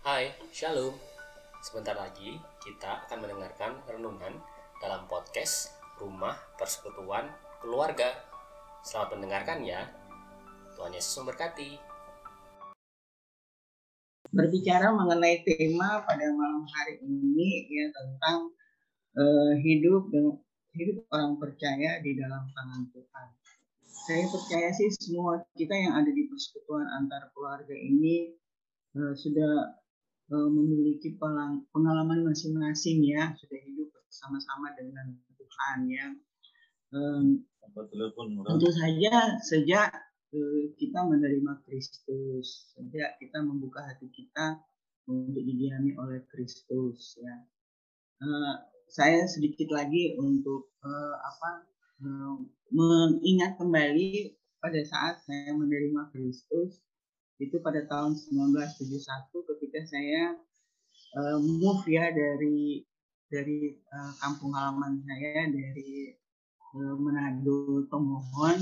Hai, Shalom. Sebentar lagi kita akan mendengarkan renungan dalam podcast Rumah Persekutuan Keluarga. Selamat mendengarkan ya. Tuhan Yesus memberkati. berbicara mengenai tema pada malam hari ini ya tentang uh, hidup dan hidup orang percaya di dalam tangan Tuhan. Saya percaya sih semua kita yang ada di persekutuan antar keluarga ini uh, sudah memiliki pengalaman masing-masing ya, sudah hidup bersama-sama dengan Tuhan ya. Tentu saja sejak kita menerima Kristus, sejak kita membuka hati kita untuk didiami oleh Kristus ya. Uh, saya sedikit lagi untuk apa mengingat kembali pada saat saya menerima Kristus itu pada tahun 1971 ketika saya uh, move ya dari dari uh, kampung halaman saya dari uh, Manado Tomohon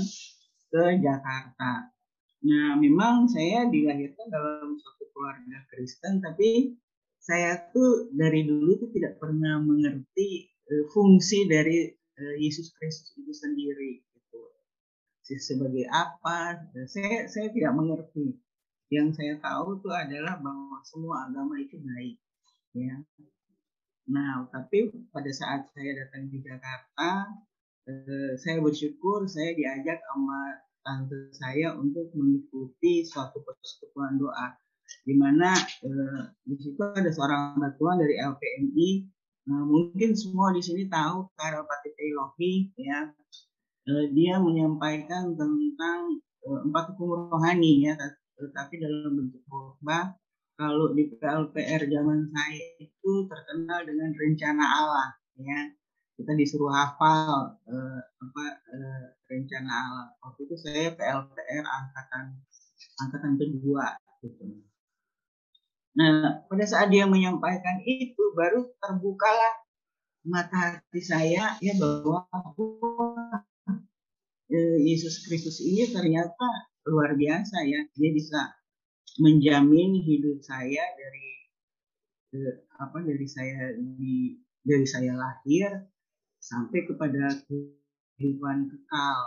ke Jakarta. Nah, memang saya dilahirkan dalam suatu keluarga Kristen, tapi saya tuh dari dulu tuh tidak pernah mengerti uh, fungsi dari uh, Yesus Kristus itu sendiri. Gitu. Sebagai apa? Saya saya tidak mengerti. Yang saya tahu tuh adalah bahwa semua agama itu baik, ya. Nah, tapi pada saat saya datang di Jakarta, Eh, saya bersyukur saya diajak sama tante saya untuk mengikuti suatu persekutuan doa di mana eh, di situ ada seorang batuan dari LPMI nah, mungkin semua di sini tahu Karel Patite Lohi ya eh, dia menyampaikan tentang eh, empat hukum rohani ya tetapi dalam bentuk khotbah kalau di PLPR zaman saya itu terkenal dengan rencana Allah ya kita disuruh hafal uh, apa uh, rencana alam waktu itu saya PLTR angkatan angkatan kedua gitu. Nah pada saat dia menyampaikan itu baru terbukalah mata hati saya ya bahwa uh, Yesus Kristus ini ternyata luar biasa ya dia bisa menjamin hidup saya dari uh, apa dari saya di dari saya lahir sampai kepada kehidupan kekal.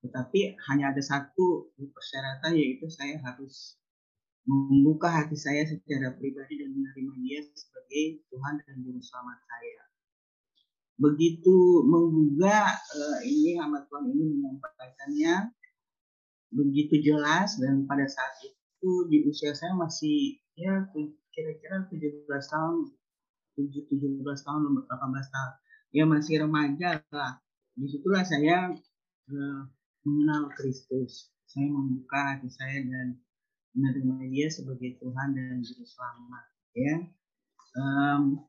Tetapi hanya ada satu persyaratan yaitu saya harus membuka hati saya secara pribadi dan menerima dia sebagai Tuhan dan Juru Selamat saya. Begitu menggugah uh, ini hamba Tuhan ini menyampaikannya begitu jelas dan pada saat itu di usia saya masih ya kira-kira 17 tahun 7 17 tahun 18 tahun ya masih remaja lah. Di situlah saya uh, mengenal Kristus. Saya membuka hati saya dan menerima dia sebagai Tuhan dan Juru Selamat. Ya. Um,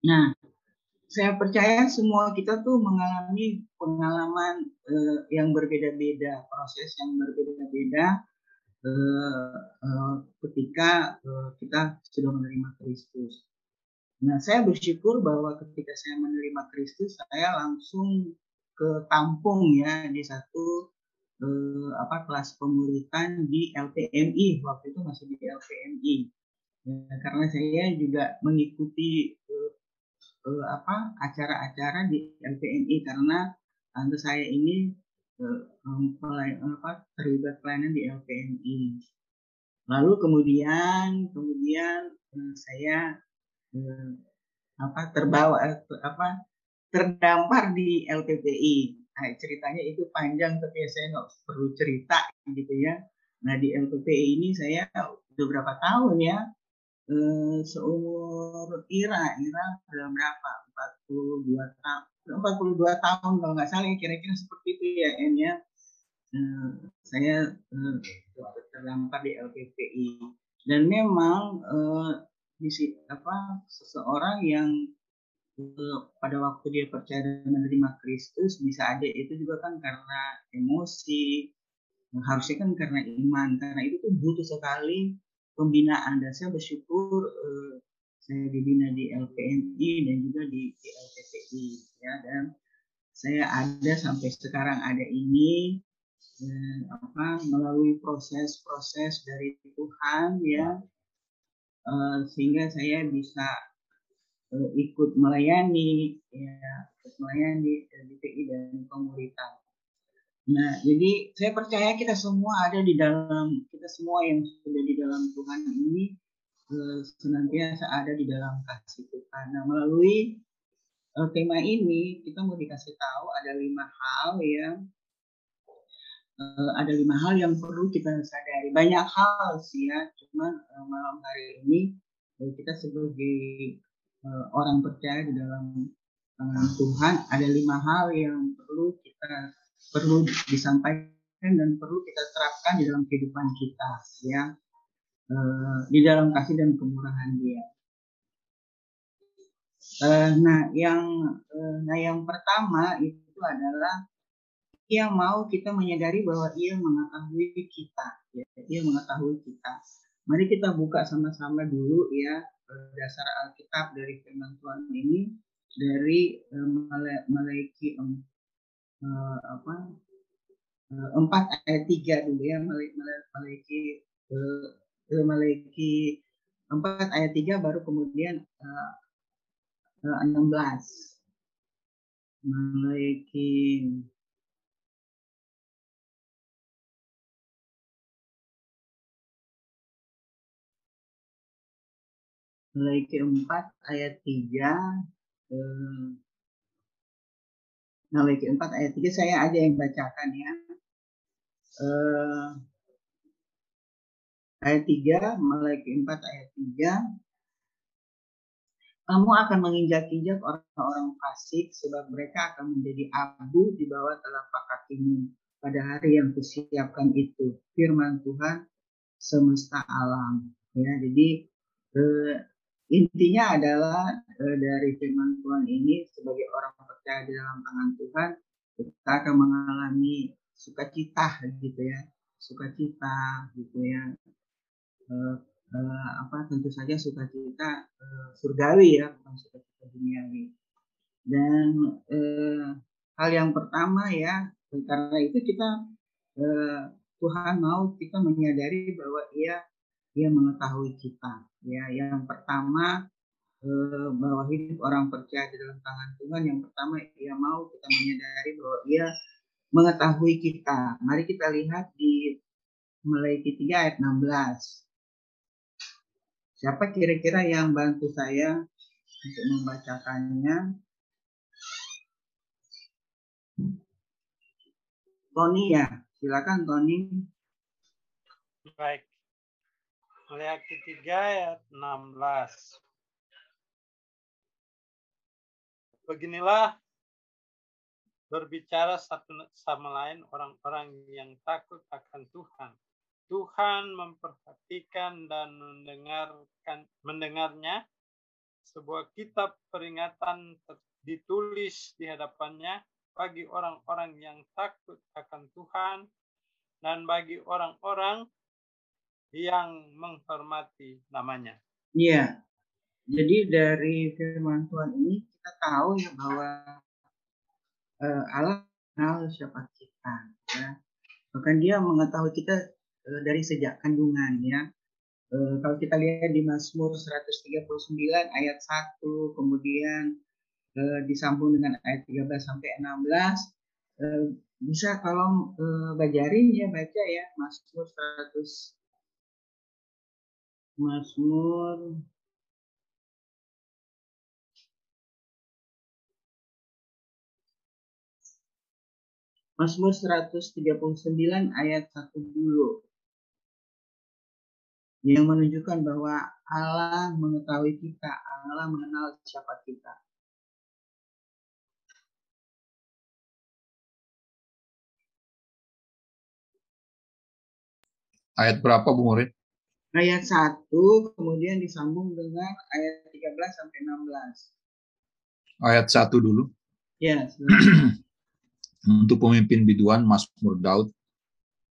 nah, saya percaya semua kita tuh mengalami pengalaman uh, yang berbeda-beda, proses yang berbeda-beda uh, uh, ketika uh, kita sudah menerima Kristus. Nah, saya bersyukur bahwa ketika saya menerima Kristus, saya langsung ke tampung ya di satu eh, apa kelas pemuritan di LPMI waktu itu masih di LPMI. Ya, karena saya juga mengikuti eh, apa acara-acara di LPMI karena tante saya ini eh, apa, terlibat pelayanan di LPMI. Lalu kemudian kemudian eh, saya hmm, apa terbawa eh, apa terdampar di LPPI. Nah, ceritanya itu panjang tapi ya saya nggak perlu cerita gitu ya. Nah di LPPI ini saya beberapa tahun ya eh, seumur Ira, Ira berapa? 42 tahun. 42 tahun kalau nggak salah kira-kira seperti itu ya En ya. Eh, saya eh, terdampar di LPPI dan memang eh, misi apa seseorang yang uh, pada waktu dia percaya dan menerima Kristus bisa aja itu juga kan karena emosi harusnya kan karena iman karena itu tuh butuh sekali pembinaan. Dan saya bersyukur uh, saya dibina di LPMI dan juga di, di ya. Dan saya ada sampai sekarang ada ini eh, apa melalui proses-proses dari Tuhan ya. Uh, sehingga saya bisa uh, ikut melayani ya ikut melayani DPI dan komunitas. Nah, jadi saya percaya kita semua ada di dalam kita semua yang sudah di dalam Tuhan ini uh, senantiasa ada di dalam kasih Tuhan. Nah, melalui uh, tema ini kita mau dikasih tahu ada lima hal yang uh, ada lima hal yang perlu kita sadari. Banyak hal sih ya, cuman malam hari ini kita sebagai orang percaya di dalam Tuhan ada lima hal yang perlu kita perlu disampaikan dan perlu kita terapkan di dalam kehidupan kita ya. E, di dalam kasih dan kemurahan Dia. E, nah yang e, nah yang pertama itu adalah ia mau kita menyadari bahwa ia mengetahui kita ya. Ia mengetahui kita. Mari kita buka sama-sama dulu ya dasar Alkitab dari firman Tuhan ini dari Male Malaikat 4 uh, apa eh, empat ayat tiga dulu ya memiliki memiliki empat ayat tiga baru kemudian enam belas. Memiliki memiliki empat ayat tiga Malaikat 4 ayat 3 saya aja yang bacakan ya. Uh, ayat 3, Malaikat 4 ayat 3. Kamu akan menginjak-injak orang-orang fasik sebab mereka akan menjadi abu di bawah telapak kakimu pada hari yang kusiapkan itu. Firman Tuhan semesta alam. Ya, jadi eh, intinya adalah eh, dari firman Tuhan ini sebagai orang percaya di dalam tangan Tuhan kita akan mengalami sukacita gitu ya. Sukacita gitu ya. Eh, eh, apa tentu saja sukacita surgawi ya bukan sukacita duniawi. Dan hal yang pertama ya karena itu kita Tuhan mau kita menyadari bahwa ia dia mengetahui kita. Ya, yang pertama eh, bahwa hidup orang percaya di dalam tangan Tuhan. Yang pertama ia mau kita menyadari bahwa ia mengetahui kita. Mari kita lihat di Melaiki 3 ayat 16. Siapa kira-kira yang bantu saya untuk membacakannya? Tony ya, silakan Tony. Baik. Melihat ketiga ayat 16. Beginilah berbicara satu sama lain orang-orang yang takut akan Tuhan. Tuhan memperhatikan dan mendengarkan mendengarnya sebuah kitab peringatan ditulis di hadapannya bagi orang-orang yang takut akan Tuhan dan bagi orang-orang yang menghormati namanya. Iya. Jadi dari firman Tuhan ini kita tahu ya bahwa uh, Allah kenal siapa kita ya. Bahkan dia mengetahui kita uh, dari sejak kandungan ya. Uh, kalau kita lihat di Mazmur 139 ayat 1 kemudian uh, disambung dengan ayat 13 sampai 16 uh, bisa kalau uh, bajarin ya baca ya Mazmur 100 Mazmur Mazmur 139 ayat 1 dulu yang menunjukkan bahwa Allah mengetahui kita, Allah mengenal siapa kita. Ayat berapa Bu Murid? Ayat 1 kemudian disambung dengan ayat 13 sampai 16. Ayat 1 dulu. Ya, Untuk pemimpin biduan Mazmur Daud,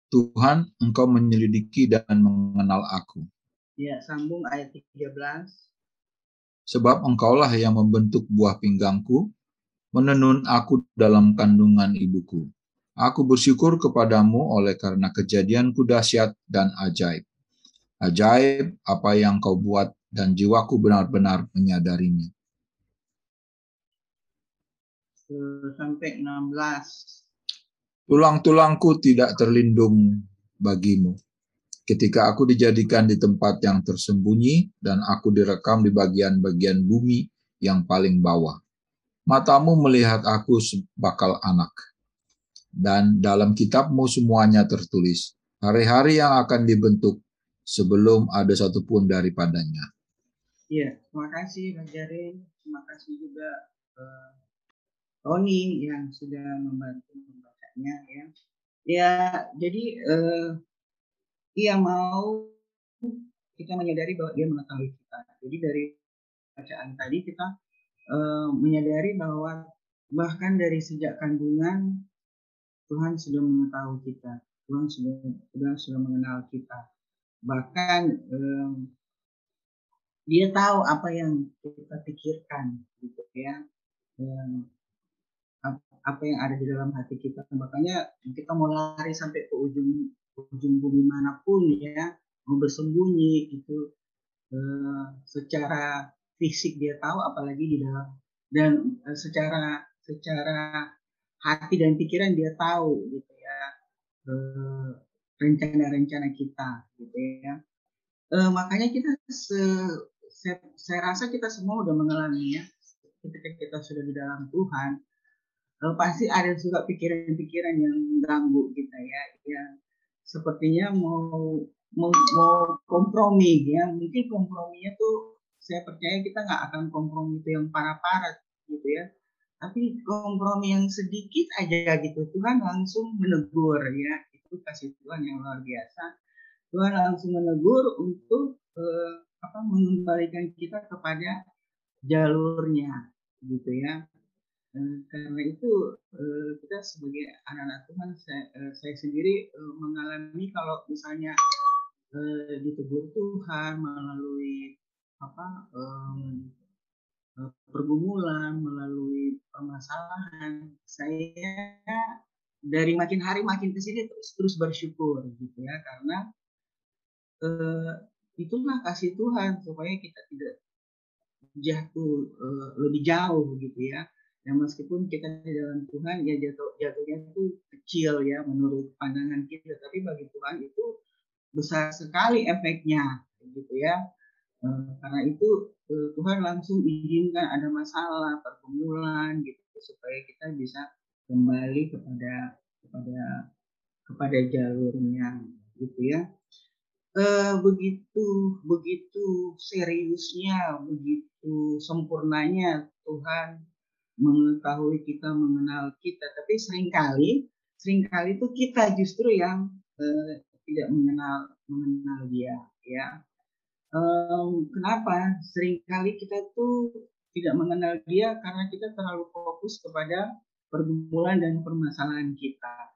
Tuhan, Engkau menyelidiki dan mengenal aku. Ya, sambung ayat 13. Sebab Engkaulah yang membentuk buah pinggangku, menenun aku dalam kandungan ibuku. Aku bersyukur kepadamu oleh karena kejadianku dahsyat dan ajaib Ajaib apa yang kau buat dan jiwaku benar-benar menyadarinya. Sampai 16. Tulang-tulangku tidak terlindung bagimu. Ketika aku dijadikan di tempat yang tersembunyi dan aku direkam di bagian-bagian bumi yang paling bawah. Matamu melihat aku bakal anak. Dan dalam kitabmu semuanya tertulis, hari-hari yang akan dibentuk sebelum ada satupun daripadanya. Iya, terima kasih Rajarin. Terima kasih juga uh, Tony yang sudah membantu membacanya ya. Ya, jadi uh, ia mau kita menyadari bahwa dia mengetahui kita. Jadi dari bacaan tadi kita uh, menyadari bahwa bahkan dari sejak kandungan Tuhan sudah mengetahui kita. Tuhan sudah sudah sudah mengenal kita bahkan um, dia tahu apa yang kita pikirkan gitu ya. Um, apa yang ada di dalam hati kita. Makanya kita mau lari sampai ke ujung ujung bumi mana pun ya. Mau bersembunyi itu uh, secara fisik dia tahu apalagi di dalam. Dan uh, secara secara hati dan pikiran dia tahu gitu ya. Uh, rencana-rencana kita gitu ya. E, makanya kita se, se, saya rasa kita semua udah mengalami ya ketika kita sudah di dalam Tuhan e, pasti ada juga pikiran-pikiran yang mengganggu kita ya yang sepertinya mau mau, mau kompromi ya mungkin komprominya tuh saya percaya kita nggak akan kompromi itu yang parah-parah gitu ya. Tapi kompromi yang sedikit aja gitu Tuhan langsung menegur ya itu kasih Tuhan yang luar biasa. Tuhan langsung menegur untuk eh, apa mengembalikan kita kepada jalurnya gitu ya. Eh, karena itu eh, kita sebagai anak-anak Tuhan saya, eh, saya sendiri eh, mengalami kalau misalnya eh, ditegur Tuhan melalui apa eh, pergumulan melalui permasalahan saya dari makin hari makin ke sini terus terus bersyukur gitu ya. Karena eh, itulah kasih Tuhan supaya kita tidak jatuh eh, lebih jauh gitu ya. Dan meskipun kita di dalam Tuhan ya jatuh jatuhnya itu kecil ya menurut pandangan kita. Tapi bagi Tuhan itu besar sekali efeknya gitu ya. Eh, karena itu eh, Tuhan langsung izinkan ada masalah pergumulan gitu supaya kita bisa kembali kepada kepada kepada jalurnya gitu ya. E, begitu begitu seriusnya begitu sempurnanya Tuhan mengetahui kita mengenal kita. Tapi sering kali sering kali itu kita justru yang e, tidak mengenal mengenal dia ya. E, kenapa? Seringkali kita tuh tidak mengenal dia karena kita terlalu fokus kepada pergumulan dan permasalahan kita.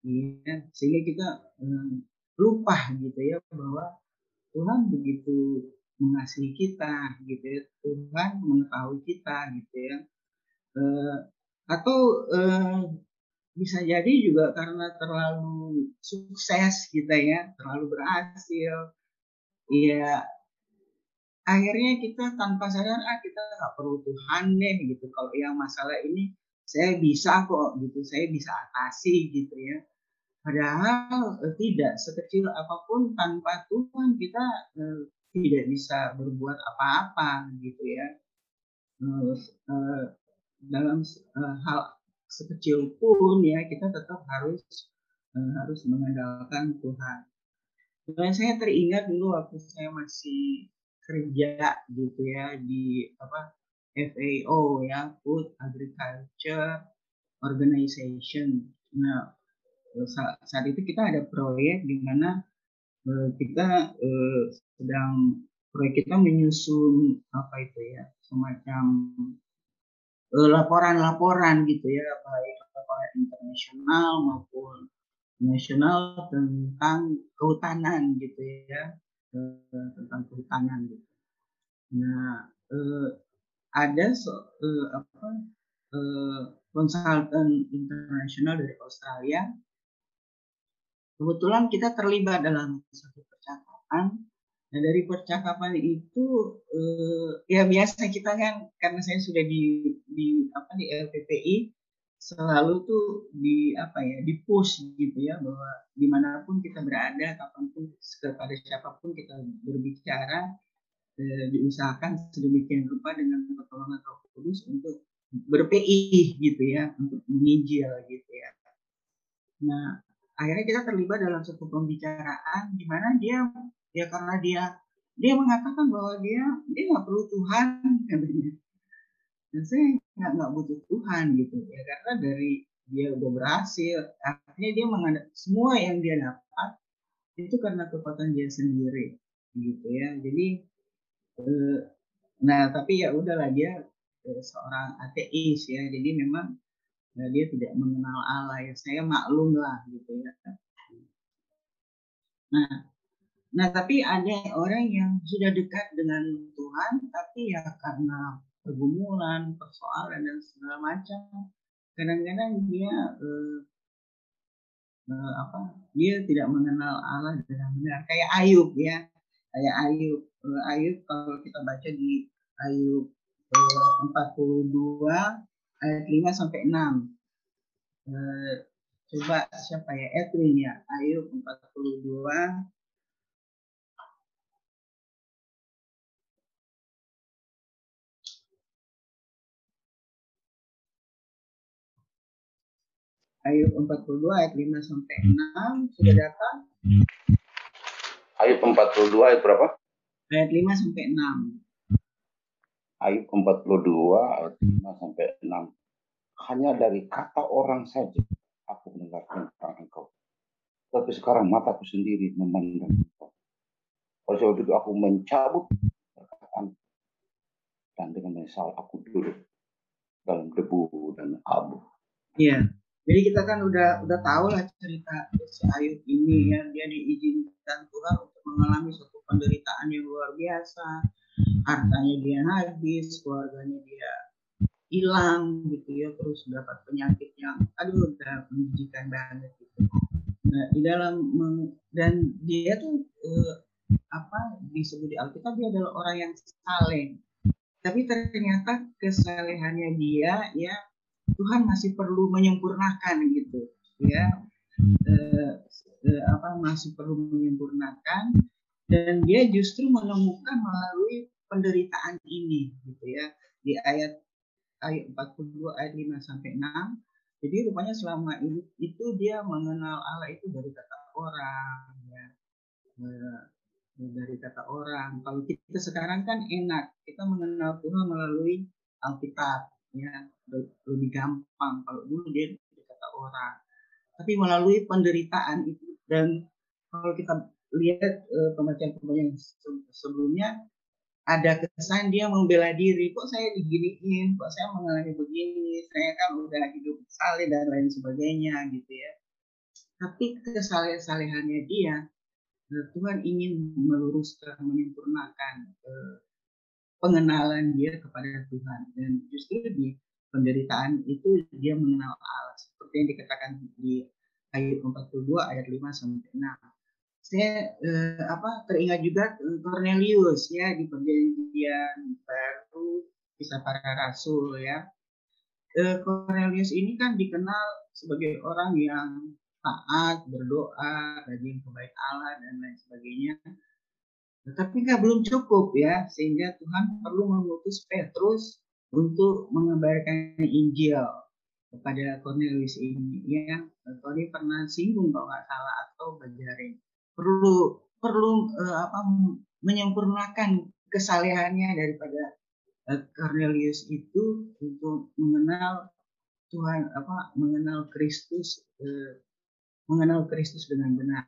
Ya sehingga kita um, lupa gitu ya bahwa Tuhan begitu mengasihi kita gitu ya Tuhan mengetahui kita gitu ya. Uh, atau uh, bisa jadi juga karena terlalu sukses kita ya terlalu berhasil. Ya akhirnya kita tanpa sadar ah kita nggak perlu Tuhan deh gitu. Kalau yang masalah ini saya bisa kok gitu saya bisa atasi gitu ya. Padahal eh, tidak sekecil apa pun tanpa Tuhan kita eh, tidak bisa berbuat apa-apa gitu ya. Eh, eh, dalam eh, hal sekecil pun ya kita tetap harus eh, harus mengandalkan Tuhan. Dan saya teringat dulu waktu saya masih kerja gitu ya di apa FAO ya Food Agriculture Organization. Nah saat itu kita ada proyek di mana uh, kita uh, sedang proyek kita menyusun apa itu ya semacam laporan-laporan gitu ya baik laporan internasional maupun nasional tentang kehutanan gitu ya tentang kehutanan gitu. Nah ada so, uh, apa uh, konsultan internasional dari Australia. Kebetulan kita terlibat dalam satu percakapan Nah dari percakapan itu eh, ya biasa kita kan karena saya sudah di di apa di LPPI selalu tuh di apa ya di push gitu ya bahwa di mana pun kita berada kapan pun kepada siapa pun kita berbicara eh, diusahakan sedemikian rupa dengan pertolongan Roh Kudus untuk berPI gitu ya untuk menginjil gitu ya. Nah akhirnya kita terlibat dalam satu pembicaraan di mana dia ya karena dia dia mengatakan bahwa dia dia nggak perlu Tuhan katanya dan saya nggak nggak butuh Tuhan gitu ya karena dari dia udah berhasil artinya dia menghadap semua yang dia dapat itu karena kekuatan dia sendiri gitu ya jadi nah tapi ya udahlah dia eh, seorang ateis ya jadi memang ya, dia tidak mengenal Allah ya saya maklum lah gitu ya nah Nah, tapi ada orang yang sudah dekat dengan Tuhan, tapi ya karena pergumulan, persoalan dan segala macam, kadang-kadang dia eh, eh, apa? Dia tidak mengenal Allah dengan benar. Kayak Ayub ya, kayak Ayub. Eh, Ayub kalau kita baca di Ayub eh, 42 ayat 5 sampai 6. Eh, coba siapa ya? Edwin ya, Ayub 42 Ayub 42 ayat 5 sampai 6 sudah datang. Ayub 42 ayat berapa? Ayat 5 sampai 6. Ayub 42 ayat 5 sampai 6. Hanya dari kata orang saja aku mendengarkan tentang engkau. Tapi sekarang mataku sendiri memandang engkau. Oleh sebab itu aku mencabut perkataan dan dengan menyesal aku duduk dalam debu dan abu. Iya. Jadi kita kan udah udah tahu lah cerita si Ayub ini ya dia diizinkan Tuhan mengalami suatu penderitaan yang luar biasa, hartanya dia habis, keluarganya dia hilang gitu ya, terus dapat penyakit yang aduh udah menjijikan banget gitu. Nah di dalam dan dia tuh eh, apa disebut di Alkitab dia adalah orang yang saleh, tapi ternyata kesalehannya dia ya Tuhan masih perlu menyempurnakan gitu ya eh, eh, apa masih perlu menyempurnakan dan dia justru menemukan melalui penderitaan ini gitu ya di ayat ayat 42 ayat 5 sampai 6 jadi rupanya selama ini itu dia mengenal Allah itu dari kata orang ya. Eh, dari kata orang. Kalau kita sekarang kan enak kita mengenal Tuhan melalui Alkitab ya. Lebih gampang. Kalau dulu dia kata orang tapi melalui penderitaan itu dan kalau kita lihat uh, pembacaan-pembacaan sebelumnya ada kesan dia membela diri. Kok saya diginiin? Kok saya mengalami begini? Saya kan udah hidup saleh dan lain sebagainya gitu ya. Tapi kesalehan-salehannya dia eh, Tuhan ingin meluruskan menyempurnakan uh, pengenalan dia kepada Tuhan. Dan justru di penderitaan itu dia mengenal Allah seperti yang dikatakan di ayat 42 ayat 5 sampai 6. Saya eh, apa teringat juga eh, Cornelius ya di perjanjian baru bisa para rasul ya. Eh, Cornelius ini kan dikenal sebagai orang yang taat, berdoa, rajin kebaik Allah dan lain sebagainya tetapi nggak belum cukup ya, sehingga Tuhan perlu mengutus Petrus untuk mengabarkan Injil kepada Cornelius ini. Ya, Tony pernah singgung kalau nggak salah atau bajarin. Perlu perlu uh, apa menyempurnakan kesalehannya daripada uh, Cornelius itu untuk mengenal Tuhan apa mengenal Kristus uh, mengenal Kristus dengan benar.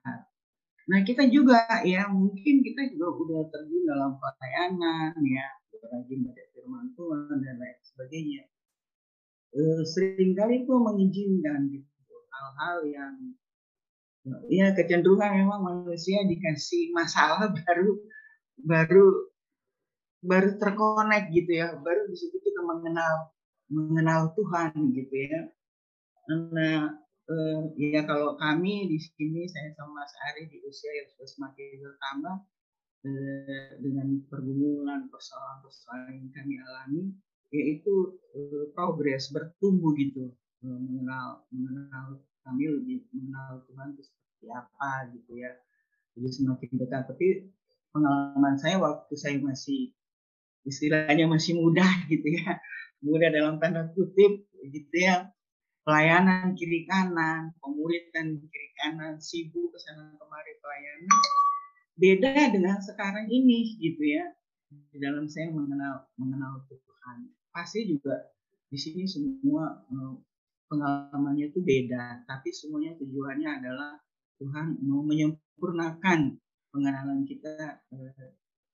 Nah kita juga ya mungkin kita juga udah terjun dalam pelayanan ya rajin baca firman Tuhan dan lain sebagainya. E, sering kali itu mengizinkan gitu hal-hal yang ya kecenderungan memang manusia dikasih masalah baru baru baru terkonek gitu ya baru di situ kita mengenal mengenal Tuhan gitu ya. Nah uh, ya kalau kami di sini saya sama Mas Ari di usia yang sudah semakin bertambah eh, dengan pergumulan persoalan-persoalan yang kami alami yaitu eh, progres bertumbuh gitu eh, mengenal mengenal kami lebih mengenal Tuhan itu seperti apa gitu ya. Jadi semakin dekat. Tapi pengalaman saya waktu saya masih istilahnya masih muda gitu ya. Muda dalam tanda kutip gitu ya. Pelayanan kiri kanan pemuritan kiri kanan sibuk ke sana kemari pelayanan. Beda dengan sekarang ini gitu ya. Di dalam saya mengenal mengenal Tuhan pasti juga di sini semua eh, pengalamannya itu beda tapi semuanya tujuannya adalah Tuhan mau menyempurnakan pengenalan kita eh,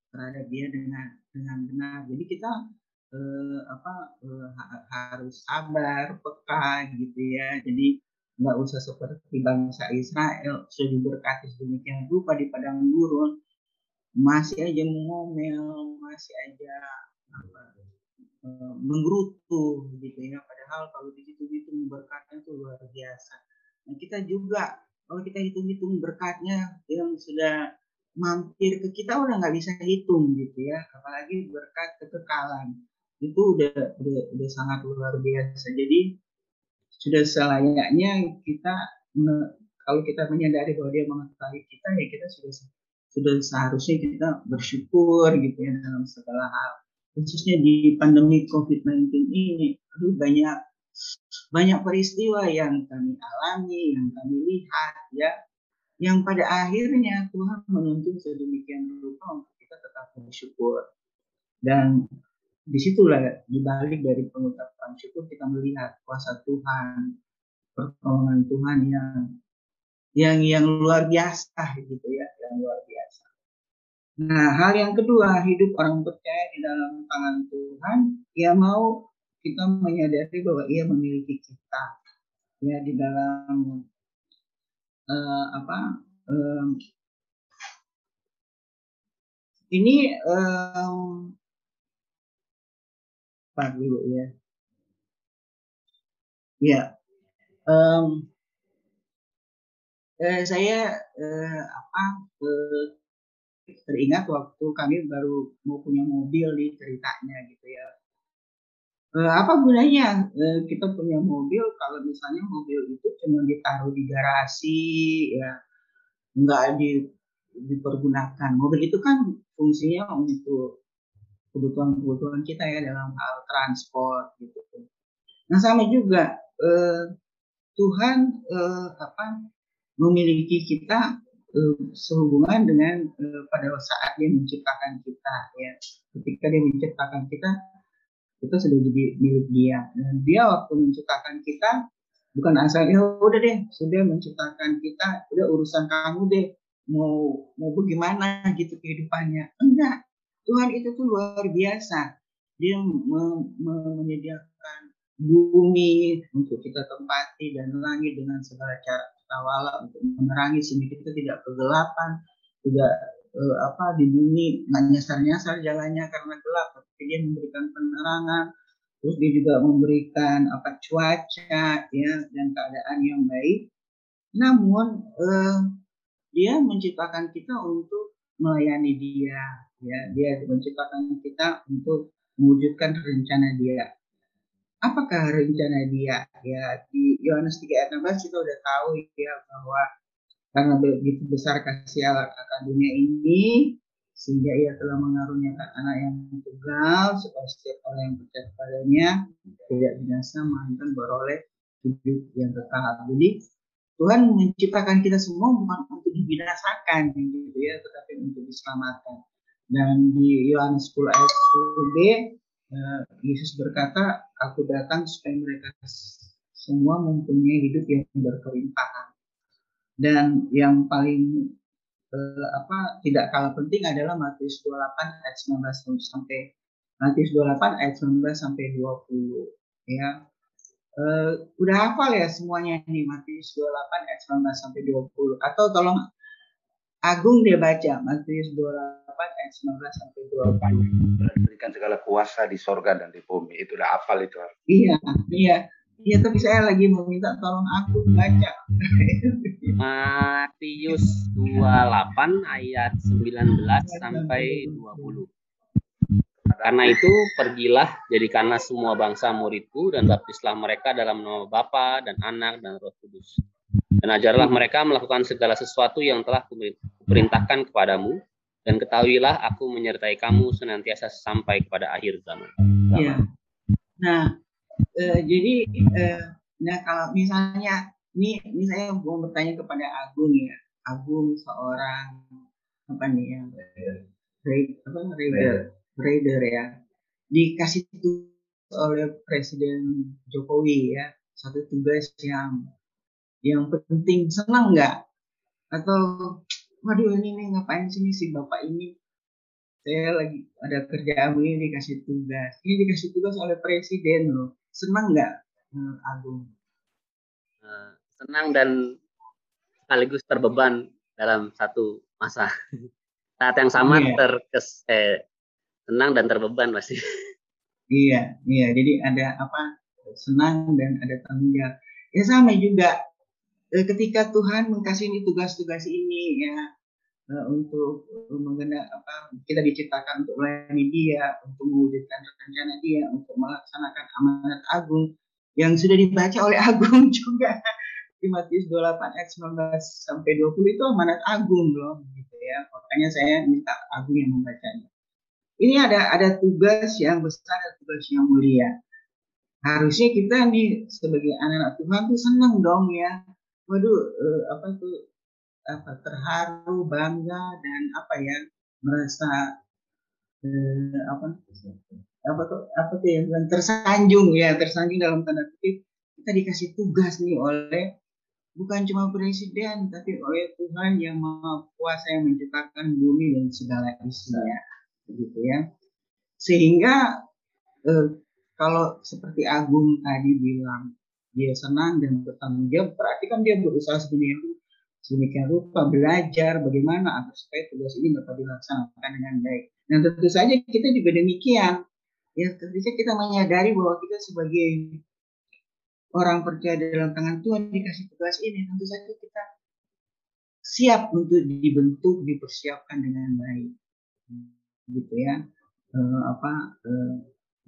terhadap Dia dengan dengan benar jadi kita eh, apa eh, harus sabar, peka gitu ya. Jadi nggak usah seperti bangsa Israel sudah diberkati sedemikian rupa di padang gurun masih aja mengomel, masih aja apa, eh, menggerutu gitu ya. Padahal kalau di situ itu berkatnya itu luar biasa. Nah kita juga kalau kita hitung-hitung berkatnya yang sudah mampir ke kita udah nggak bisa hitung gitu ya apalagi berkat kekekalan itu udah udah, udah sangat luar biasa jadi sudah selayaknya kita kalau kita menyadari bahwa dia mengetahui kita ya kita sudah sudah seharusnya kita bersyukur gitu ya dalam segala hal khususnya di pandemi COVID-19 ini banyak banyak peristiwa yang kami alami yang kami lihat ya yang pada akhirnya Tuhan menuntun sedemikian rupa untuk kita tetap bersyukur dan di situlah dibalik dari pengucapan syukur kita melihat kuasa Tuhan, pertolongan Tuhan yang yang yang luar biasa gitu ya, yang luar biasa. Nah, hal yang kedua, hidup orang percaya di dalam tangan Tuhan, ia mau kita menyadari bahwa ia memiliki kita ya di dalam uh, apa um, ini um, Pak dulu ya. Ya, um, eh, saya eh, apa eh, teringat waktu kami baru mau punya mobil di ceritanya gitu ya. Eh, apa gunanya eh, kita punya mobil kalau misalnya mobil itu cuma ditaruh di garasi ya nggak di dipergunakan. Mobil itu kan fungsinya untuk kebutuhan-kebutuhan kita ya dalam hal transport gitu. Nah sama juga eh, Tuhan apa memiliki kita sehubungan dengan eh, pada saat Dia menciptakan kita ya. Ketika Dia menciptakan kita, kita sudah jadi milik Dia. Dan Dia waktu menciptakan kita bukan asal ya udah deh sudah menciptakan kita udah urusan kamu deh mau mau bagaimana gitu kehidupannya enggak Tuhan itu tuh luar biasa. Dia me menyediakan bumi untuk kita tempati dan langit dengan segala cara tawala untuk menerangi sehingga kita tidak kegelapan, tidak uh, apa di bumi nggak nyasar-nyasar jalannya karena gelap, tapi dia memberikan penerangan. Terus dia juga memberikan apa cuaca ya dan keadaan yang baik. Namun uh, dia menciptakan kita untuk melayani dia ya dia menciptakan kita untuk mewujudkan rencana dia apakah rencana dia ya di Yohanes 3 ayat 16 kita udah tahu ya bahwa karena begitu besar kasih Allah akan dunia ini sehingga ia telah mengaruniakan anak yang tunggal supaya setiap orang yang percaya padanya tidak binasa melainkan beroleh hidup yang kekal. Jadi Tuhan menciptakan kita semua bukan untuk dibinasakan gitu ya, tetapi untuk diselamatkan. Dan di Yohanes 10 ayat 10b, eh, Yesus berkata, Aku datang supaya mereka semua mempunyai hidup yang berkelimpahan. Dan yang paling eh, apa tidak kalah penting adalah Matius 28 ayat 19 sampai Matius 28 ayat 19 sampai 20 ya. Uh, udah hafal ya semuanya ini Matius 28 ayat 19 sampai 20 atau tolong Agung dia baca Matius 28 ayat 19 sampai 24. Berikan segala kuasa di sorga dan di bumi. Itu udah hafal itu. Iya, iya. Iya, tapi saya lagi mau minta tolong aku baca. Matius 28 ayat 19 sampai 20. Karena itu pergilah jadikanlah semua bangsa muridku dan baptislah mereka dalam nama Bapa dan Anak dan Roh Kudus. Dan ajarlah mereka melakukan segala sesuatu yang telah kuperintahkan kepadamu dan ketahuilah aku menyertai kamu senantiasa sampai kepada akhir zaman. Iya. Nah, uh, jadi uh, nah kalau misalnya ini saya mau bertanya kepada Agung ya Agung seorang apa nih ya apa raider raider ya dikasih tugas oleh Presiden Jokowi ya satu tugas yang yang penting senang nggak atau waduh ini nih ngapain sih nih si bapak ini saya lagi ada kerjaan ini dikasih tugas ini dikasih tugas oleh presiden loh senang nggak hmm, Agung? Uh, senang dan sekaligus terbeban dalam satu masa. Saat yang sama iya. terkes eh, senang dan terbeban pasti. Iya, iya. Jadi ada apa senang dan ada tanggung jawab. Ya sama juga eh, ketika Tuhan mengkasih tugas-tugas ini ya uh, untuk mengenai apa kita diciptakan untuk melayani dia, untuk mewujudkan rencana dia, untuk melaksanakan amanat agung yang sudah dibaca oleh Agung juga di Matius 28 ayat 19 sampai 20 itu amanat agung loh gitu ya. Makanya saya minta Agung yang membacanya. Ini ada ada tugas yang besar, ada tugas yang mulia. Harusnya kita nih sebagai anak-anak Tuhan tuh senang dong ya. Waduh, eh, apa tuh apa terharu bangga dan apa ya merasa eh, apa apa tuh apa tuh yang tersanjung ya tersanjung dalam tanda kutip kita dikasih tugas nih oleh bukan cuma presiden tapi oleh Tuhan yang maha kuasa yang menciptakan bumi dan segala isinya begitu ya. Sehingga eh, kalau seperti Agung tadi bilang dia senang dan bertanggung jawab berarti kan dia berusaha sebenarnya sedemikian rupa belajar bagaimana agar supaya tugas ini dapat dilaksanakan dengan baik. Dan tentu saja kita juga demikian. Ya tentu saja kita menyadari bahwa kita sebagai orang percaya dalam tangan Tuhan dikasih tugas ini, tentu saja kita siap untuk dibentuk, dipersiapkan dengan baik. Gitu ya. E, apa e,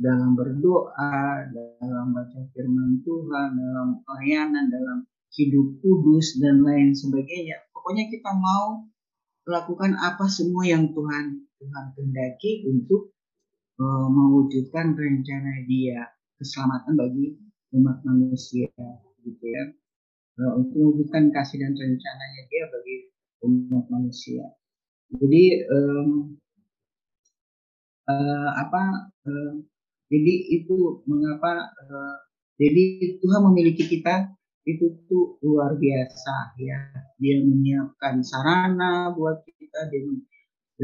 dalam berdoa, dalam baca firman Tuhan, dalam pelayanan, dalam hidup kudus dan lain sebagainya. Pokoknya kita mau melakukan apa semua yang Tuhan Tuhan kehendaki untuk uh, mewujudkan rencana Dia keselamatan bagi umat manusia, gitu ya. Uh, untuk mewujudkan kasih dan rencananya Dia bagi umat manusia. Jadi um, uh, apa? Uh, jadi itu mengapa? Uh, jadi Tuhan memiliki kita itu tuh luar biasa ya. Dia menyiapkan sarana buat kita dia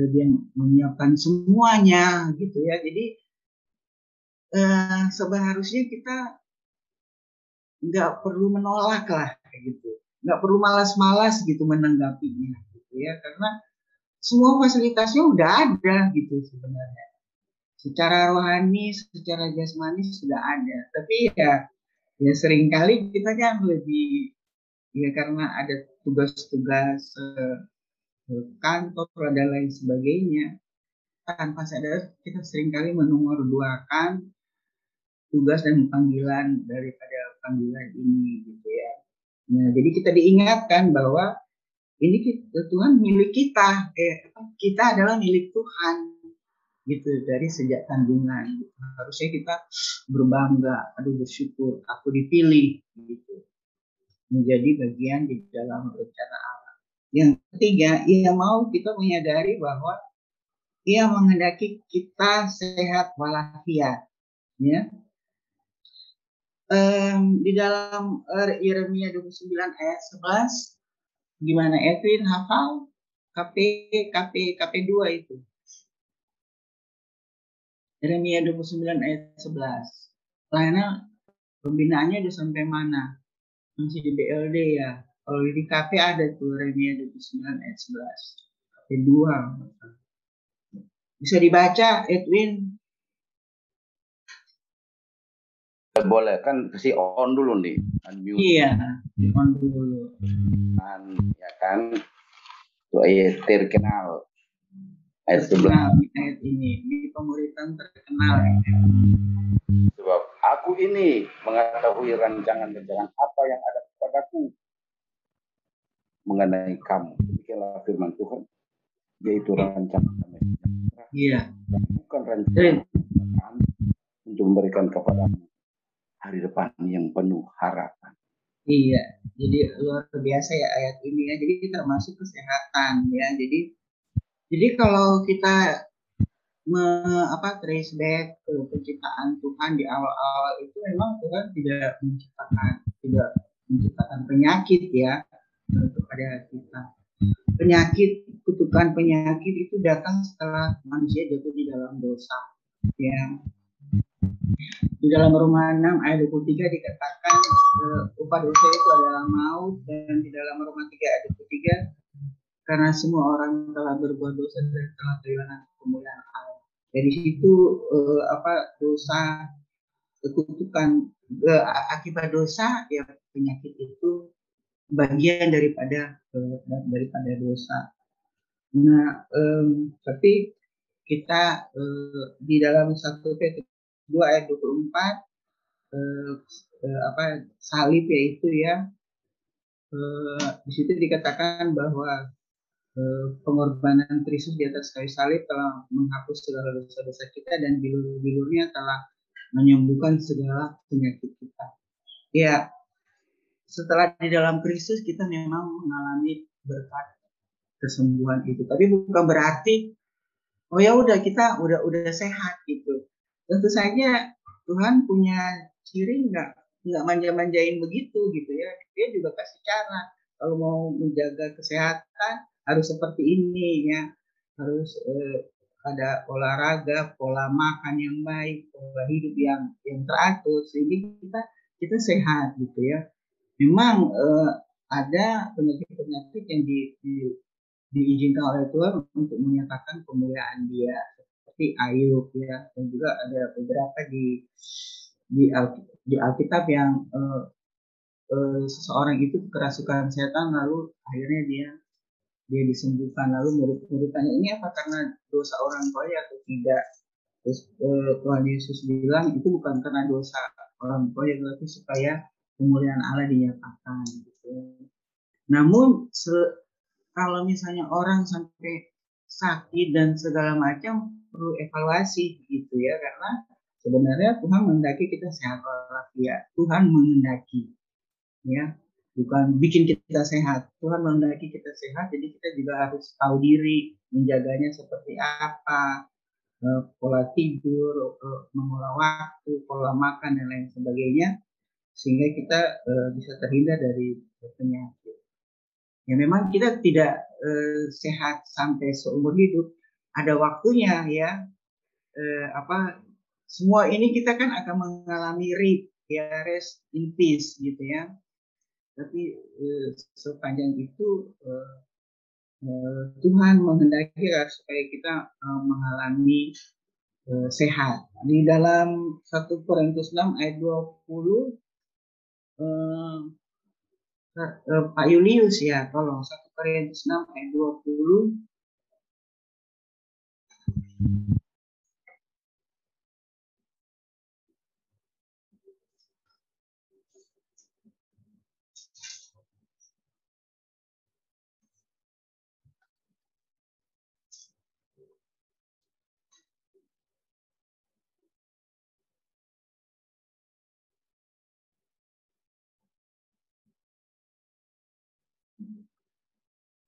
dia menyiapkan semuanya gitu ya. Jadi eh, seharusnya kita nggak perlu menolak lah kayak gitu. Nggak perlu malas-malas gitu menanggapinya gitu ya. Karena semua fasilitasnya udah ada gitu sebenarnya secara rohani secara jasmani sudah ada. Tapi ya ya sering kali kita kan lebih ya karena ada tugas-tugas uh, kantor dan lain sebagainya. Tanpa sadar kita sering kali menomor duakan tugas dan panggilan daripada panggilan ini gitu ya. Nah, jadi kita diingatkan bahwa ini kita, Tuhan milik kita, eh, kita adalah milik Tuhan gitu dari sejak kandungan gitu. harusnya kita berbangga aduh bersyukur aku dipilih gitu. Menjadi bagian di dalam rencana Allah. Yang ketiga ia mau kita menyadari bahwa ia menghendaki kita sehat walafiat ya. Um, di dalam uh, Yeremia 29 ayat 11 gimana Edwin hafal? KP KP KP 2 itu Yeremia 29 ayat 11. Lainnya pembinaannya udah sampai mana? Masih di BLD ya. Kalau di KP ada tuh Yeremia 29 ayat 11. KP 2. Bisa dibaca Edwin. boleh kan kasih on dulu nih unmute Iya, on dulu. kan ya kan itu ayat terkenal ayat Terkenal 11 ayat ini di pemuritan terkenal. sebab aku ini mengetahui rancangan-rancangan apa yang ada kepadaku mengenai kamu demikianlah firman Tuhan yaitu rancangan sejahtera, Iya, bukan rancangan untuk memberikan kepadamu hari depan yang penuh harapan iya. Jadi luar biasa ya ayat ini ya. Jadi termasuk kesehatan ya. Jadi jadi kalau kita me, apa trace back ke penciptaan Tuhan di awal-awal itu memang Tuhan tidak menciptakan tidak menciptakan penyakit ya kepada kita. Penyakit, kutukan penyakit itu datang setelah manusia jatuh di dalam dosa. Ya. Di dalam Roma 6 ayat 23 dikatakan eh, upah dosa itu adalah maut dan di dalam Roma 3 ayat 23 karena semua orang telah berbuat dosa dan telah kehilangan kemuliaan Allah. Dari situ eh, apa dosa kekutukan eh, akibat dosa ya penyakit itu bagian daripada eh, daripada dosa. Nah, em, tapi kita eh, di dalam satu Petrus 2 ayat 24 eh, eh, apa salib yaitu ya eh, di situ dikatakan bahwa eh, pengorbanan Kristus di atas kayu salib telah menghapus segala dosa-dosa kita dan bilur-bilurnya telah menyembuhkan segala penyakit kita. Ya, setelah di dalam Kristus kita memang mengalami berkat kesembuhan itu. Tapi bukan berarti oh ya udah kita udah udah sehat gitu. Tentu saja Tuhan punya ciri nggak nggak manja-manjain begitu gitu ya. Dia juga kasih cara kalau mau menjaga kesehatan harus seperti ini ya. Harus eh, ada olahraga, pola makan yang baik, pola hidup yang yang teratur sehingga kita kita sehat gitu ya. Memang eh, ada penyakit-penyakit yang di, di, diizinkan oleh Tuhan untuk menyatakan kemuliaan Dia seperti Ayub ya dan juga ada beberapa di di, di Alkitab yang eh, eh, seseorang itu kerasukan setan lalu akhirnya dia dia disembuhkan lalu murid-murid tanya ini apa karena dosa orang tuanya atau tidak terus eh, Tuhan Yesus bilang itu bukan karena dosa orang tuanya tapi supaya kemuliaan Allah dinyatakan gitu. Namun se- kalau misalnya orang sampai sakit dan segala macam perlu evaluasi gitu ya karena sebenarnya Tuhan menghendaki kita sehat walafiat. Tuhan menghendaki ya bukan bikin kita sehat. Tuhan menghendaki kita sehat jadi kita juga harus tahu diri menjaganya seperti apa eh, pola tidur, eh, mengolah waktu, pola makan dan lain sebagainya sehingga kita eh, bisa terhindar dari penyakit. Ya memang kita tidak eh, sehat sampai seumur hidup. Ada waktunya ya. Apa semua ini kita kan akan mengalami rip ya rest in peace gitu ya. Tapi eh, sepanjang itu eh, eh, Tuhan menghendaki supaya kita eh, mengalami eh, sehat. Di dalam 1 Korintus 6 ayat 20 eh, eh, Pak Julius ya, tolong 1 Korintus 6 ayat 20.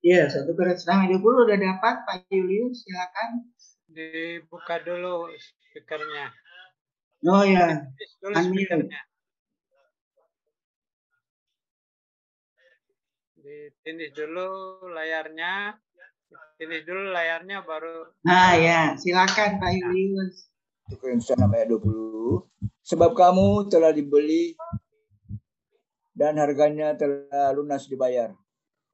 Ya, 1 Korintus 6 ayat 20 udah dapat Pak Julius, silakan. Dibuka dulu speakernya. Oh ya, Tulis dulu Unmute. Ditindih dulu layarnya. Tindih dulu layarnya baru nah ya, silakan Pak Julius. Korintus 6 ayat 20. Sebab kamu telah dibeli dan harganya telah lunas dibayar.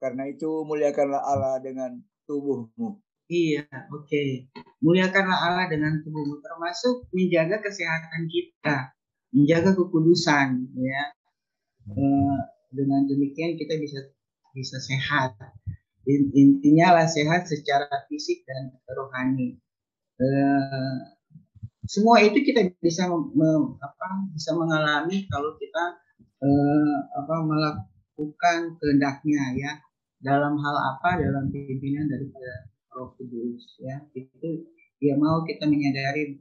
Karena itu muliakanlah Allah dengan tubuhmu. Iya, oke. Muliakanlah Allah dengan tubuhmu, termasuk menjaga kesehatan kita. menjaga kekudusan ya eh, dengan demikian kita bisa bisa sehat intinya lah sehat secara fisik dan rohani eh, semua itu kita bisa apa bisa mengalami kalau kita eh, apa melakukan kehendaknya ya dalam hal apa dalam pimpinan dari Roh Kudus ya? Itu dia mau kita menyadari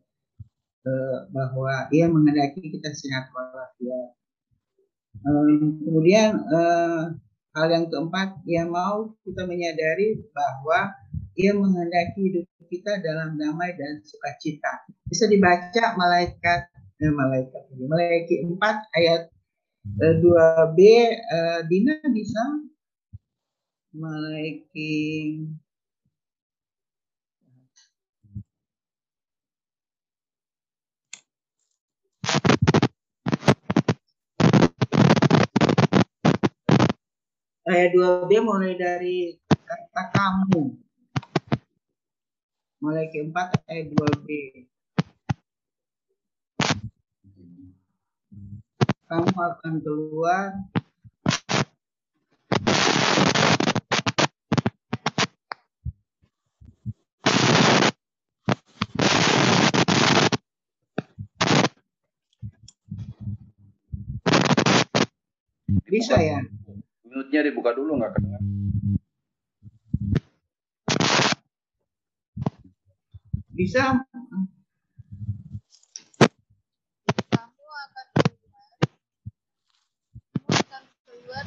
eh, bahwa ia menghendaki kita sehat walafiat um, kemudian eh, hal yang keempat ia mau kita menyadari bahwa ia menghendaki hidup kita dalam damai dan sukacita. Bisa dibaca malaikat eh, malaikat malaikat 4 ayat eh, 2b eh, Dina bisa malaikat ayat 2b mulai dari kata kamu. Mulai keempat ayat 2b kamu akan keluar bisa ya Mute-nya dibuka dulu nggak kedengar? bisa kamu akan keluar kamu akan keluar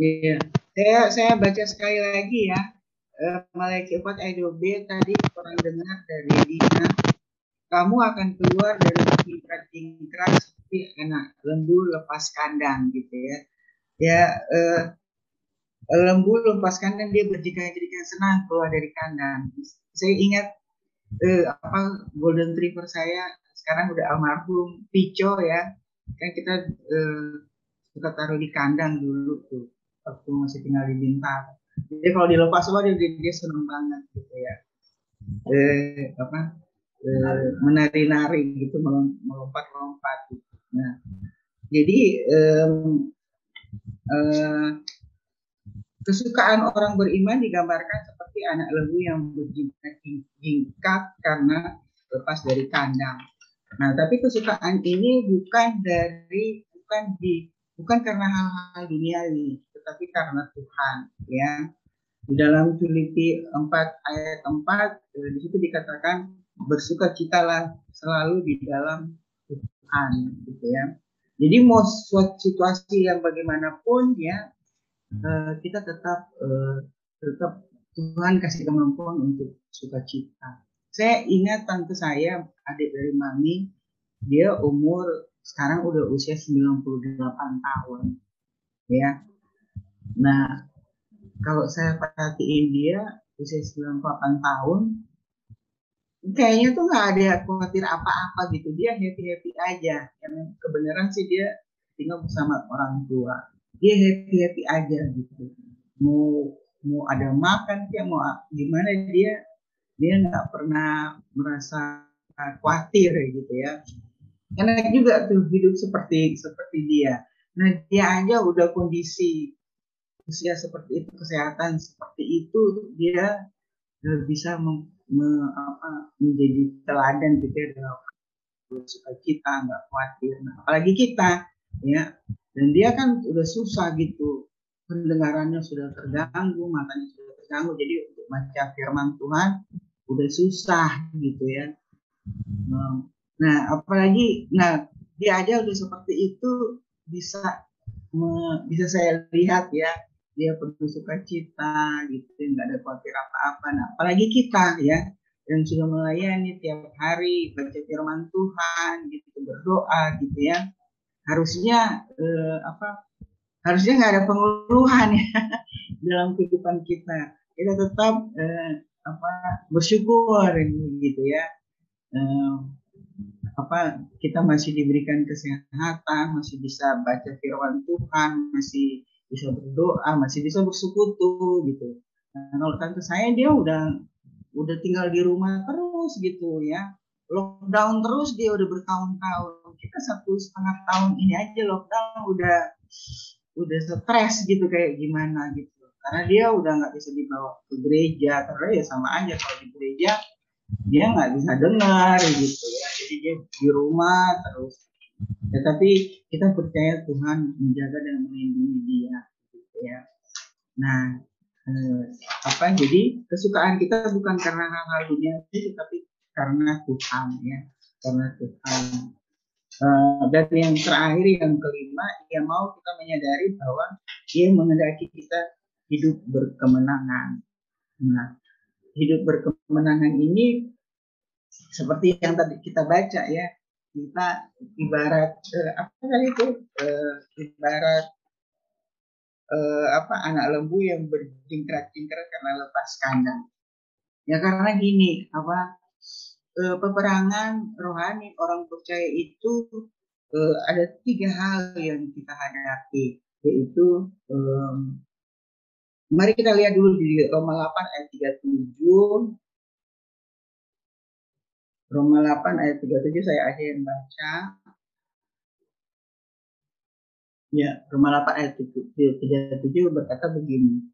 Iya, saya saya baca sekali lagi ya. Eh, Malaikat 4 ayat 2b tadi orang dengar dari Dina. Kamu akan keluar dari tingkat-tingkat seperti anak lembu lepas kandang gitu ya. Ya eh, lembu lepas kandang dia berjika-jika senang keluar dari kandang. Saya ingat eh, apa golden retriever saya sekarang udah almarhum Pico ya. Kan kita eh, suka taruh di kandang dulu tuh waktu masih tinggal di Bintang. Jadi kalau dilepas semua dia, dia senang banget gitu ya. Eh, apa eh, menari-nari gitu melom- melompat-lompat. Gitu. Nah, jadi em, eh, kesukaan orang beriman digambarkan seperti anak lembu yang berjingkat karena lepas dari kandang. Nah, tapi kesukaan ini bukan dari bukan di bukan karena hal-hal duniawi, tetapi karena Tuhan, ya. Di dalam Filipi 4 ayat 4 eh, di situ dikatakan bersukacitalah selalu di dalam Tuhan, gitu ya. Jadi mau situasi yang bagaimanapun ya eh, kita tetap eh, tetap Tuhan kasih kemampuan untuk sukacita. Saya ingat tante saya, adik dari mami, dia umur sekarang udah usia 98 tahun. Ya. Nah, kalau saya perhatiin dia usia 98 tahun, kayaknya tuh nggak ada khawatir apa-apa gitu. Dia happy-happy aja. Yang kebenaran sih dia tinggal bersama orang tua. Dia happy-happy aja gitu. Mau mau ada makan kayak mau gimana dia dia nggak pernah merasa khawatir gitu ya enak juga tuh hidup seperti seperti dia nah dia aja udah kondisi usia seperti itu kesehatan seperti itu dia bisa mem, me- apa, menjadi teladan gitu ya dalam sukacita nggak khawatir. Nah, apalagi kita ya. Dan dia kan udah susah gitu. Pendengarannya sudah terganggu matanya sudah terganggu. Jadi untuk baca firman Tuhan udah susah gitu ya. Nah, Nah, apalagi, nah dia aja udah seperti itu bisa bisa saya lihat ya dia penuh sukacita gitu, nggak ada khawatir apa-apa. Nah, apalagi kita ya yang sudah melayani tiap hari baca firman Tuhan gitu berdoa gitu ya. Harusnya eh, apa harusnya nggak ada pengeluhan ya dalam kehidupan kita. Kita tetap eh, apa bersyukur gitu ya. Eh, apa kita masih diberikan kesehatan, masih bisa baca firman Tuhan, masih bisa berdoa, masih bisa bersekutu gitu. Nah, kalau tante saya dia udah udah tinggal di rumah terus gitu ya. Lockdown terus dia udah bertahun-tahun. Kita satu setengah tahun ini aja lockdown udah udah stres gitu kayak gimana gitu. Karena dia udah nggak bisa dibawa ke gereja karena ya sama aja kalau di gereja dia nggak bisa dengar gitu ya. Jadi dia di rumah terus tetapi kita percaya Tuhan menjaga dan melindungi dia gitu ya nah eh, apa jadi kesukaan kita bukan karena hal-hal dunia tetapi karena Tuhan ya karena Tuhan Uh, dan yang terakhir yang kelima dia mau kita menyadari bahwa dia mengendaki kita hidup berkemenangan. Nah, hidup berkemenangan ini seperti yang tadi kita baca ya, kita ibarat uh, apa tadi itu uh, ibarat uh, apa anak lembu yang berjingkrak-jingkrak karena lepas kandang. Ya karena gini apa uh, peperangan rohani orang percaya itu uh, ada tiga hal yang kita hadapi yaitu um, mari kita lihat dulu di Roma 8 ayat 37 Roma 8 ayat 37 saya yang baca Ya, Roma 8 ayat 37 berkata begini.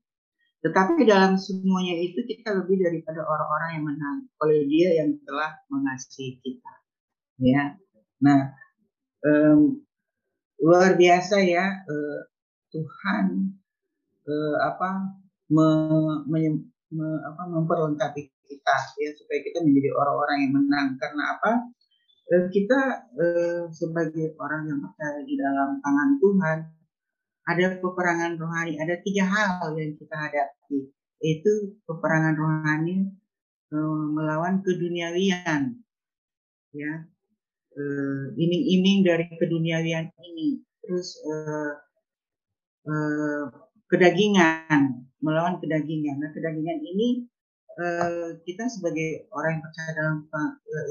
Tetapi dalam semuanya itu kita lebih daripada orang-orang yang menang oleh Dia yang telah mengasihi kita. Ya, nah um, luar biasa ya uh, Tuhan uh, apa me, me, me, apa memperlengkapi kita ya supaya kita menjadi orang-orang yang menang. Karena apa? Uh, kita uh, sebagai orang yang percaya di dalam tangan Tuhan ada peperangan rohani, ada tiga hal yang kita hadapi, yaitu peperangan rohani e, melawan keduniawian, ya, iming-iming dari keduniawian ini, terus kedagingan, melawan kedagingan. Nah, kedagingan ini e, kita sebagai orang yang percaya dalam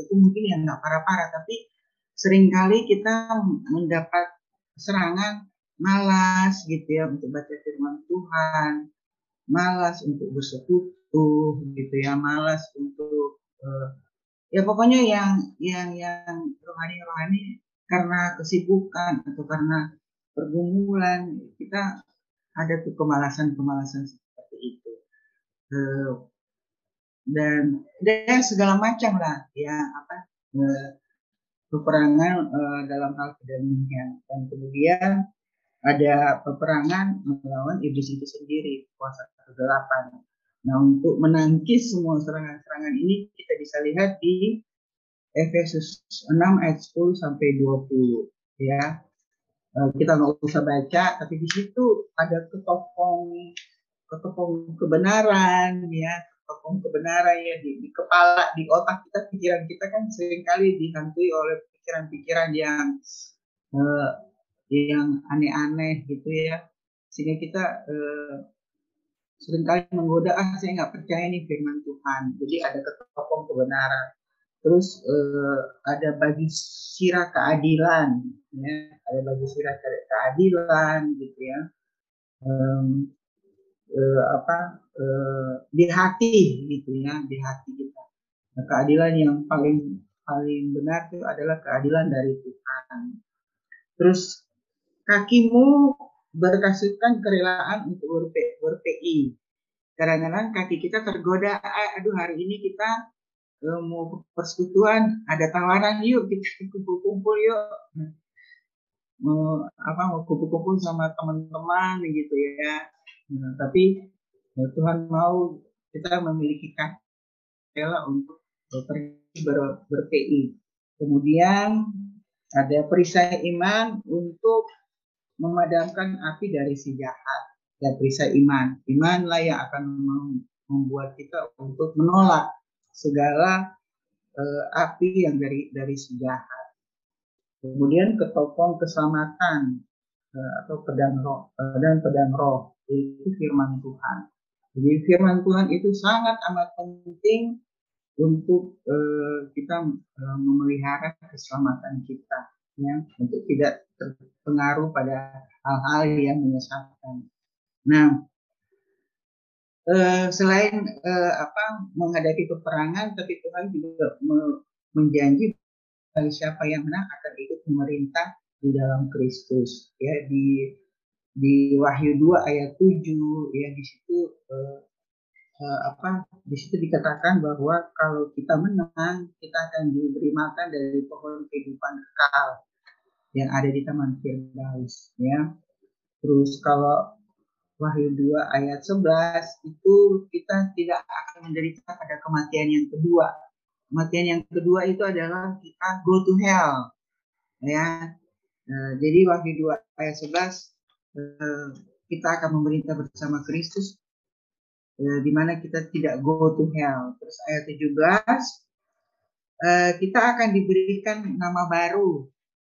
itu mungkin yang nggak parah-parah, tapi sering kali kita mendapat serangan malas gitu ya untuk baca firman Tuhan, malas untuk bersekutu gitu ya, malas untuk uh, ya pokoknya yang yang yang rohani-rohani karena kesibukan atau karena pergumulan kita ada tuh kemalasan-kemalasan seperti itu. Dan dan segala macam lah ya apa uh, peperangan uh, dalam hal kedamaian dan kemudian ada peperangan melawan iblis itu sendiri, kuasa kegelapan. Nah, untuk menangkis semua serangan-serangan ini kita bisa lihat di Efesus 6 ayat 10 sampai 20 ya. Eh, kita nggak usah baca, tapi di situ ada ketopong ketopong kebenaran ya, ketopong kebenaran ya di, di kepala, di otak kita, pikiran kita kan sering kali dihantui oleh pikiran-pikiran yang uh, yang aneh-aneh gitu ya. Sehingga kita eh, sering kali menggoda ah saya nggak percaya nih firman Tuhan. Jadi ada ketopong kebenaran. Terus eh, ada bagi sirah keadilan ya ada bagi sirah keadilan gitu ya. Um, eh, apa eh, di hati gitu ya di hati kita nah, keadilan yang paling paling benar itu adalah keadilan dari Tuhan terus kakimu berkasutkan kerelaan untuk berP, berPI. Kadang-kadang kaki kita tergoda, aduh hari ini kita uh, mau persekutuan, ada tawaran yuk kita kumpul-kumpul yuk. Mau apa mau kumpul-kumpul sama teman-teman gitu ya. Nah, tapi ya, Tuhan mau kita memiliki kaki untuk pergi ber, berPI. Kemudian ada perisai iman untuk memadamkan api dari si jahat dan perisai iman. Imanlah yang akan membuat kita untuk menolak segala uh, api yang dari dari si jahat. Kemudian ketopong keselamatan uh, atau pedang roh dan pedang roh itu firman Tuhan. Jadi firman Tuhan itu sangat amat penting untuk uh, kita uh, memelihara keselamatan kita ya untuk tidak terpengaruh pada hal-hal yang menyesatkan. Nah, eh, selain eh, apa menghadapi peperangan, tapi Tuhan juga me- menjanji bagi siapa yang menang akan ikut memerintah di dalam Kristus. Ya di di Wahyu 2 ayat 7 ya di situ eh, eh, apa di situ dikatakan bahwa kalau kita menang kita akan diberi makan dari pohon kehidupan kekal yang ada di taman Firdaus ya. Terus kalau Wahyu 2 ayat 11 itu kita tidak akan menderita pada kematian yang kedua. Kematian yang kedua itu adalah kita go to hell ya. Eh, jadi Wahyu 2 ayat 11 eh, kita akan memerintah bersama Kristus eh, di mana kita tidak go to hell. Terus ayat 17 eh, kita akan diberikan nama baru,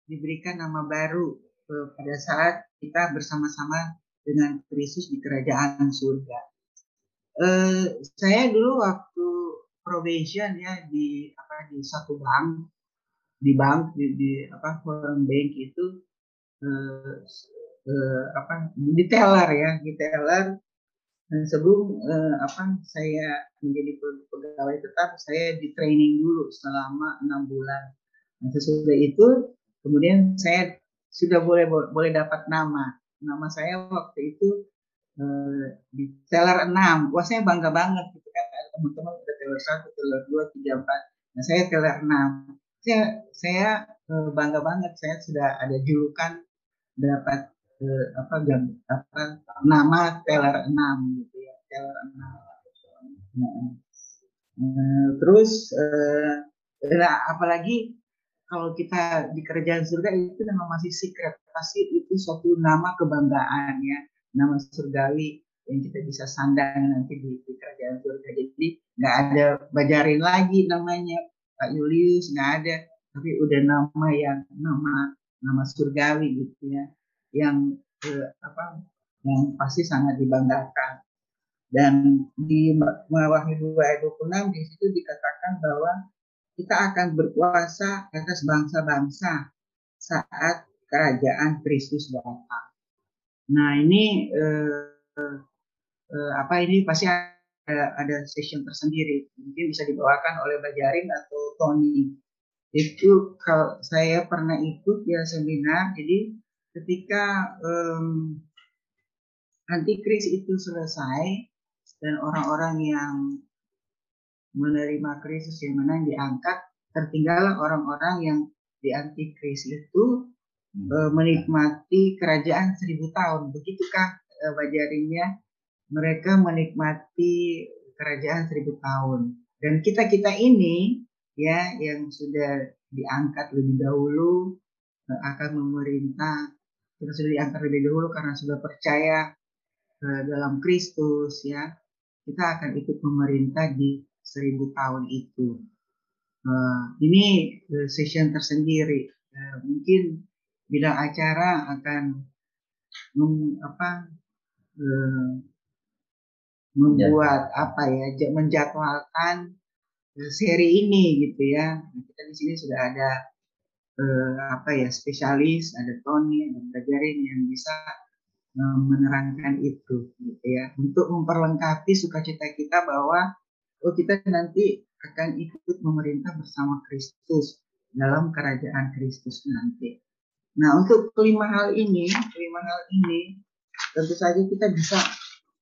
diberikan nama baru pada saat kita bersama-sama dengan Kristus di kerajaan surga. Saya dulu waktu probation ya di apa di satu bank di bank di, di apa bank itu eh, apa di teller ya di teller dan sebelum eh, apa saya menjadi pe- pegawai tetap saya di training dulu selama enam bulan. Nah, sesudah itu kemudian saya sudah boleh boleh dapat nama. Nama saya waktu itu eh, di teller 6 wah saya bangga banget gitu kan. Ada teman-teman udah teller satu teller dua tiga empat. Nah saya teller 6 saya saya eh, bangga banget. Saya sudah ada julukan dapat eh, apa jam apa nama teller 6 gitu ya teller 6 Nah, eh, terus eh, nah, apalagi kalau kita di kerajaan surga itu nama masih secret. Pasti itu suatu nama kebanggaan ya nama surgawi yang kita bisa sandang nanti di, di kerajaan surga. Jadi nggak ada bajarin lagi namanya Pak Julius nggak ada. Tapi udah nama yang nama nama surgawi gitu ya yang eh, apa yang pasti sangat dibanggakan. Dan di Wahyu 2 ayat 26 di situ dikatakan bahwa kita akan berkuasa atas bangsa-bangsa saat kerajaan Kristus datang. Nah ini eh, eh, apa ini pasti ada, ada session tersendiri. Mungkin bisa dibawakan oleh Bajarin atau Tony. Itu kalau saya pernah ikut ya seminar jadi ketika um, antikris itu selesai dan orang-orang yang menerima Kristus yang menang diangkat tertinggallah orang-orang yang di antikris itu uh, menikmati kerajaan seribu tahun. Begitukah uh, bajarinnya mereka menikmati kerajaan seribu tahun. Dan kita kita ini ya yang sudah diangkat lebih dahulu uh, akan memerintah kita sudah diangkat lebih dahulu karena sudah percaya uh, dalam Kristus ya. Kita akan ikut memerintah di seribu tahun itu. Uh, ini uh, session tersendiri. Uh, mungkin bidang acara akan mem, apa uh, membuat apa ya menjadwalkan seri ini gitu ya. Kita di sini sudah ada uh, apa ya spesialis ada Tony ada Bajarin yang bisa uh, menerangkan itu gitu ya. Untuk memperlengkapi sukacita kita bahwa oh kita nanti akan ikut memerintah bersama Kristus dalam kerajaan Kristus nanti. Nah untuk kelima hal ini, kelima hal ini tentu saja kita bisa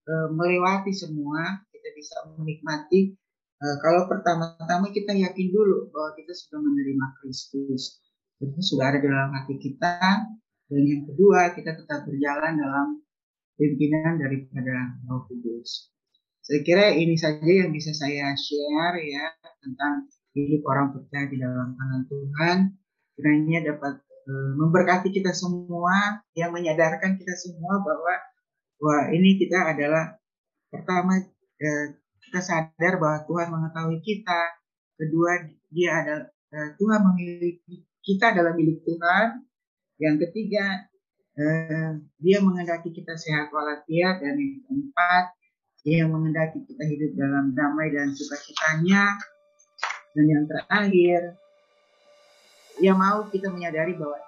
uh, melewati semua, kita bisa menikmati. Uh, kalau pertama-tama kita yakin dulu bahwa kita sudah menerima Kristus, itu sudah ada dalam hati kita. Dan yang kedua, kita tetap berjalan dalam pimpinan daripada Roh Kudus. Saya kira ini saja yang bisa saya share ya tentang hidup orang percaya di dalam tangan Tuhan. Kiranya dapat uh, memberkati kita semua, yang menyadarkan kita semua bahwa wah ini kita adalah pertama uh, kita sadar bahwa Tuhan mengetahui kita. Kedua, dia adalah uh, Tuhan memiliki kita adalah milik Tuhan. Yang ketiga, uh, dia mengendaki kita sehat walafiat dan yang keempat, dia mengendaki kita hidup dalam damai dan sukacitanya. Dan yang terakhir, dia mau kita menyadari bahwa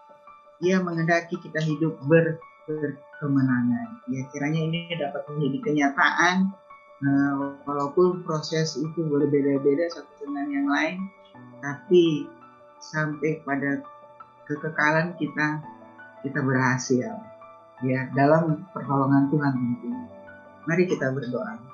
dia mengendaki kita hidup ber, berkemenangan. Ya kiranya ini dapat menjadi kenyataan Nah, walaupun proses itu berbeda-beda satu dengan yang lain, tapi sampai pada kekekalan kita kita berhasil ya dalam pertolongan Tuhan tentunya. Mari kita berdoa.